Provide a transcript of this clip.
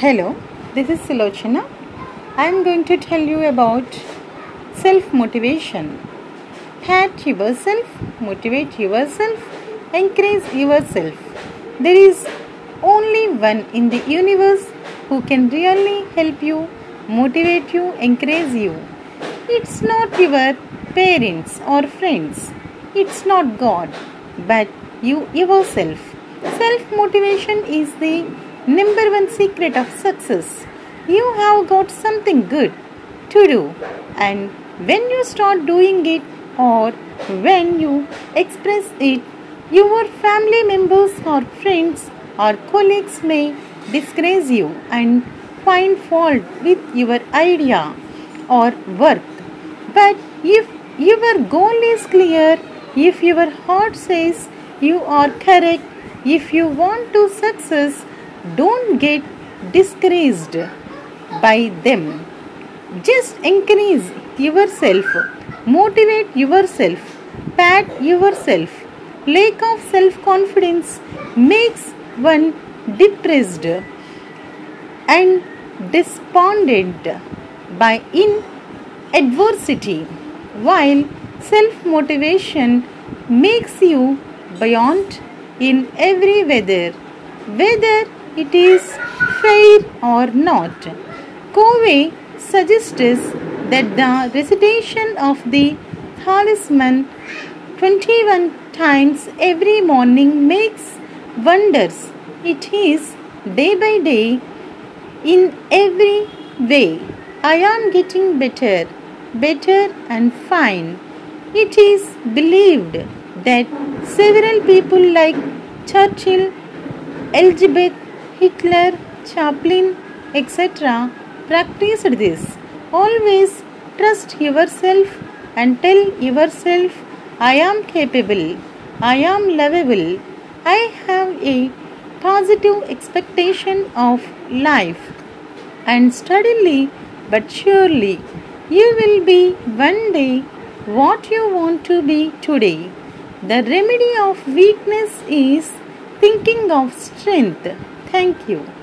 Hello, this is Silochana. I am going to tell you about self motivation. Pat yourself, motivate yourself, encourage yourself. There is only one in the universe who can really help you, motivate you, encourage you. It's not your parents or friends, it's not God, but you yourself. Self motivation is the number one secret of success. You have got something good to do, and when you start doing it or when you express it, your family members or friends or colleagues may disgrace you and find fault with your idea or work. But if your goal is clear, if your heart says you are correct, if you want to success, don't get discouraged by them. Just encourage yourself, motivate yourself, pat yourself. Lack of self confidence makes one depressed and despondent by in adversity, while self motivation makes you buoyant in every weather, whether it is fair or not. Covey suggests that the recitation of the talisman 21 times every morning makes wonders. It is day by day in every way. I am getting better, better and fine. It is believed that several people like Churchill, Elizabeth, Hitler, Chaplin, etc. practiced this. Always trust yourself and tell yourself, I am capable, I am lovable, I have a positive expectation of life, and steadily but surely you will be one day what you want to be today. The remedy of weakness is thinking of strength. Thank you.